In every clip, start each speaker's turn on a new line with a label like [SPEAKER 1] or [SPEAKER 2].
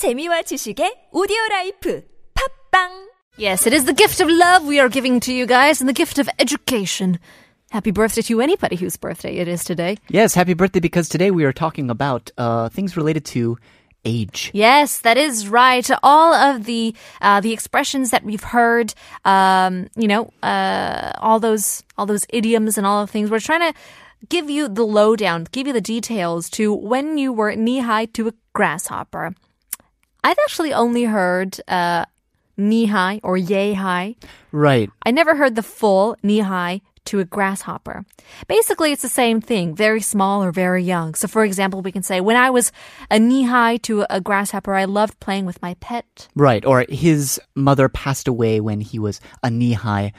[SPEAKER 1] 재미와 지식의 오디오 라이프 팟빵
[SPEAKER 2] Yes, it is the gift of love we are giving to you guys and the gift of education. Happy birthday to anybody whose birthday it is today.
[SPEAKER 3] Yes, happy birthday because today we are talking about uh, things related to age.
[SPEAKER 2] Yes, that is right. All of the uh, the expressions that we've heard, um, you know, uh, all those all those idioms and all the things. We're trying to give you the lowdown, give you the details to when you were knee high to a grasshopper. I've actually only heard uh, knee high or yay high.
[SPEAKER 3] Right.
[SPEAKER 2] I never heard the full knee high to a grasshopper. Basically, it's the same thing, very small or very young. So, for example, we can say, when I was a knee high to a grasshopper, I loved playing with my pet.
[SPEAKER 3] Right. Or his mother passed away when he was a knee high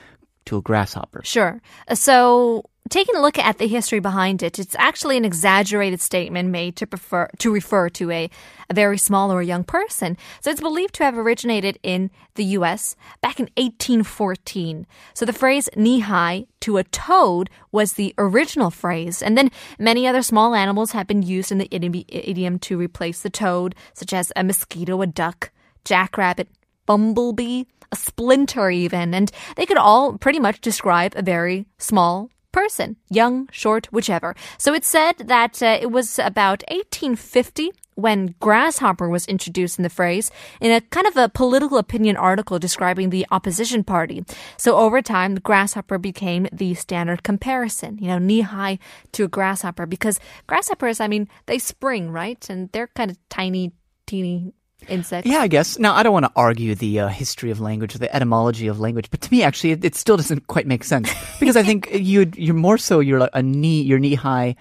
[SPEAKER 3] to a grasshopper.
[SPEAKER 2] Sure. So, taking a look at the history behind it, it's actually an exaggerated statement made to prefer to refer to a, a very small or young person. So it's believed to have originated in the US back in 1814. So the phrase knee high to a toad was the original phrase, and then many other small animals have been used in the idiom- idiom to replace the toad, such as a mosquito, a duck, jackrabbit, bumblebee, a splinter even, and they could all pretty much describe a very small person, young, short, whichever. So it said that uh, it was about 1850 when grasshopper was introduced in the phrase in a kind of a political opinion article describing the opposition party. So over time, the grasshopper became the standard comparison, you know, knee high to a grasshopper because grasshoppers, I mean, they spring, right? And they're kind of tiny, teeny insects.
[SPEAKER 3] Yeah, I guess. Now, I don't want to argue the uh, history of language, the etymology of language, but to me, actually, it, it still doesn't quite make sense because I think you you're more so you're like a knee, you're knee high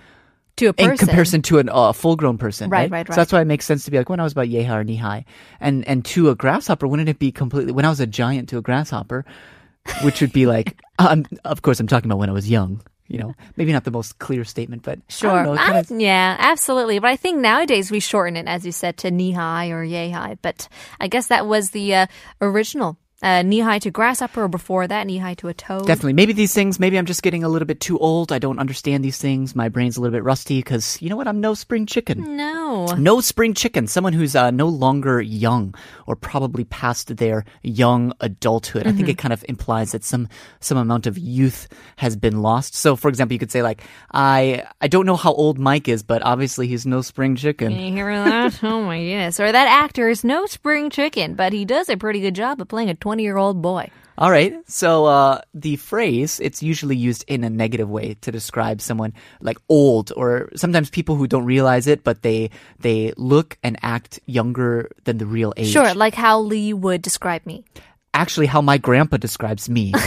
[SPEAKER 2] To a person.
[SPEAKER 3] in comparison to a uh, full-grown person,
[SPEAKER 2] Right,
[SPEAKER 3] right?
[SPEAKER 2] right,
[SPEAKER 3] So that's why it makes sense to be like when I was about yay high or knee high, and and to a grasshopper, wouldn't it be completely? When I was a giant to a grasshopper, which would be like, um, of course, I'm talking about when I was young. You know, maybe not the most clear statement, but I
[SPEAKER 2] Sure.
[SPEAKER 3] know, it kinda-
[SPEAKER 2] yeah, absolutely. But I think nowadays we shorten it, as you said, to knee high or yay high. But I guess that was the uh, original uh, knee high to grasshopper, or before that, knee high to a toad.
[SPEAKER 3] Definitely. Maybe these things, maybe I'm just getting a little bit too old. I don't understand these things. My brain's a little bit rusty because, you know what? I'm no spring chicken.
[SPEAKER 2] No.
[SPEAKER 3] No spring chicken. Someone who's uh, no longer young or probably past their young adulthood. I think
[SPEAKER 2] Mm-hmm.
[SPEAKER 3] it kind of implies that some some amount of youth has been lost. So, for example, you could say like, I I don't know how old Mike is, but obviously he's no spring chicken.
[SPEAKER 2] You hear that? oh my goodness. Or that actor is no spring chicken, but he does a pretty good job of playing a 20 year old boy.
[SPEAKER 3] All right. So uh, the phrase it's usually used in a negative way to describe someone like old, or sometimes people who don't realize it, but they they look and act younger than the real age.
[SPEAKER 2] Sure, like how Lee would describe me.
[SPEAKER 3] Actually, how my grandpa describes me.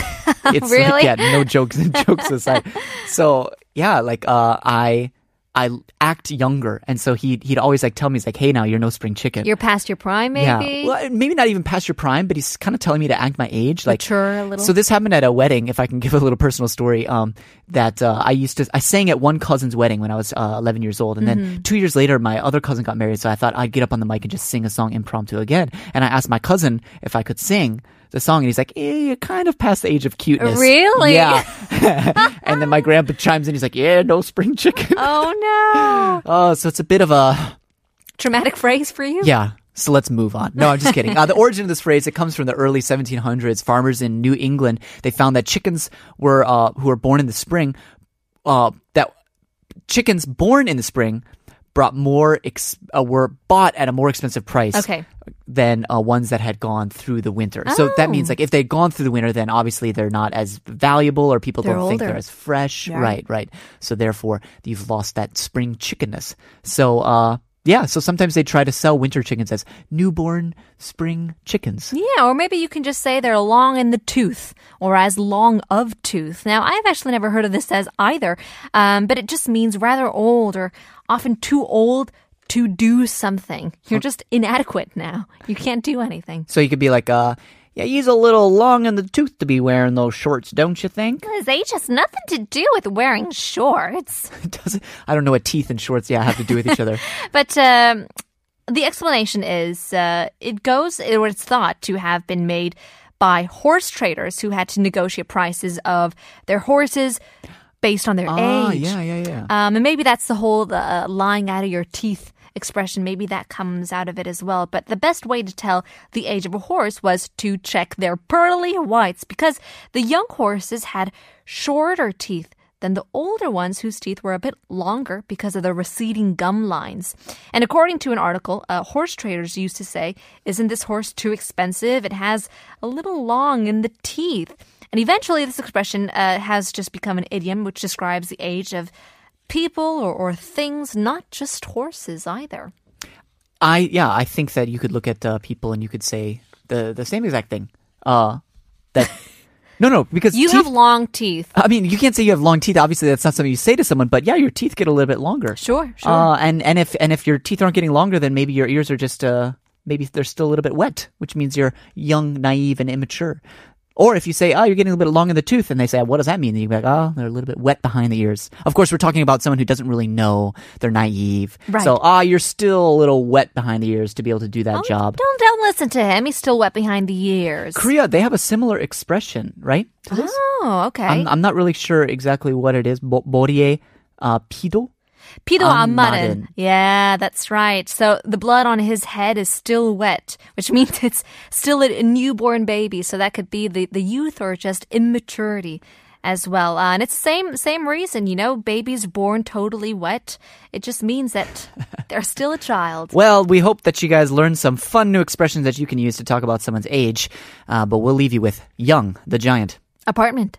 [SPEAKER 3] It's
[SPEAKER 2] Really?
[SPEAKER 3] like, yeah, no jokes and jokes aside. So yeah, like uh, I I act younger, and so he he'd always like tell me he's like, hey, now you're no spring chicken.
[SPEAKER 2] You're past your prime, maybe?
[SPEAKER 3] Yeah. Well, maybe not even past your prime, but he's kind of telling me to act my age. Like,
[SPEAKER 2] Mature a little?
[SPEAKER 3] So this happened at a wedding, if I can give a little personal story, um, that, uh, I used to, I sang at one cousin's wedding when I was, uh, 11 years old. And then
[SPEAKER 2] Mm-hmm.
[SPEAKER 3] two years later, my other cousin got married. So I thought I'd get up on the mic and just sing a song impromptu again. And I asked my cousin if I could sing the song. And he's like, eh, you're kind of past the age of cuteness.
[SPEAKER 2] Really?
[SPEAKER 3] Yeah. and then my grandpa chimes in. He's like, yeah, no spring chicken.
[SPEAKER 2] oh no.
[SPEAKER 3] Oh, so it's a bit of a,
[SPEAKER 2] Traumatic phrase for you?
[SPEAKER 3] yeah. So let's move on. No, I'm just kidding. Uh, the origin of this phrase, it comes from the early 1700s. Farmers in New England, they found that chickens were, uh, who were born in the spring, uh, that chickens born in the spring brought more, ex- uh, were bought at a more expensive price.
[SPEAKER 2] Okay.
[SPEAKER 3] Than uh, ones that had gone through the winter. So that means
[SPEAKER 2] Oh.
[SPEAKER 3] like if they'd gone through the winter, then obviously they're not as valuable or people
[SPEAKER 2] They're
[SPEAKER 3] don't think they're as fresh.
[SPEAKER 2] Yeah.
[SPEAKER 3] Right, right. So therefore you've lost that spring chickenness. So, uh, yeah, so sometimes they try to sell winter chickens as newborn spring chickens.
[SPEAKER 2] Yeah, or maybe you can just say they're long in the tooth or as long of tooth. Now, I've actually never heard of this as either, um, but it just means rather old or often too old to do something. You're just inadequate now. You can't do anything.
[SPEAKER 3] So you could be like, uh, yeah, he's a little long in the tooth to be wearing those shorts, don't you think?
[SPEAKER 2] His age has nothing to do with wearing shorts.
[SPEAKER 3] Does it? I don't know what teeth and shorts, yeah, have to do with each other.
[SPEAKER 2] But um, the explanation is uh, it goes, or it's thought to have been made by horse traders who had to negotiate prices of their horses based on their
[SPEAKER 3] ah,
[SPEAKER 2] age.
[SPEAKER 3] yeah, yeah, yeah.
[SPEAKER 2] Um, and maybe that's the whole uh, lying out of your teeth expression, maybe that comes out of it as well. But the best way to tell the age of a horse was to check their pearly whites because the young horses had shorter teeth than the older ones whose teeth were a bit longer because of the receding gum lines. And according to an article, uh, horse traders used to say, Isn't this horse too expensive? It has a little long in the teeth. And eventually, this expression uh, has just become an idiom which describes the age of people or, or things, not just horses either.
[SPEAKER 3] I yeah, I think that you could look at uh, people and you could say the the same exact thing. Uh, that no, no, because
[SPEAKER 2] You
[SPEAKER 3] teeth,
[SPEAKER 2] have long teeth.
[SPEAKER 3] I mean, you can't say you have long teeth. Obviously, that's not something you say to someone. But yeah, your teeth get a little bit longer.
[SPEAKER 2] Sure, sure.
[SPEAKER 3] Uh, and and if and if your teeth aren't getting longer, then maybe your ears are just uh maybe they're still a little bit wet, which means you're young, naive, and immature. Or if you say, oh, you're getting a little bit long in the tooth, and they say, what does that mean? And you be like, oh, they're a little bit wet behind the ears. Of course, we're talking about someone who doesn't really know. They're naive.
[SPEAKER 2] Right.
[SPEAKER 3] So, ah, you're still a little wet behind the ears to be able to do that
[SPEAKER 2] Oh,
[SPEAKER 3] job.
[SPEAKER 2] Don't don't listen to him. He's still wet behind the ears.
[SPEAKER 3] Korea, they have a similar expression, right? To this?
[SPEAKER 2] Oh, okay.
[SPEAKER 3] I'm, I'm not really sure exactly what it is. Mo- 머리에 uh, 피도?
[SPEAKER 2] 피도
[SPEAKER 3] 안
[SPEAKER 2] 안 마른. Yeah, that's right. So the blood on his head is still wet, which means it's still a, a newborn baby. So that could be the, the youth or just immaturity as well. Uh, and it's the same same reason, you know, babies born totally wet. It just means that they're still a child.
[SPEAKER 3] Well, we hope that you guys learned some fun new expressions that you can use to talk about someone's age. Uh, but we'll leave you with Young, the Giant.
[SPEAKER 2] Apartment.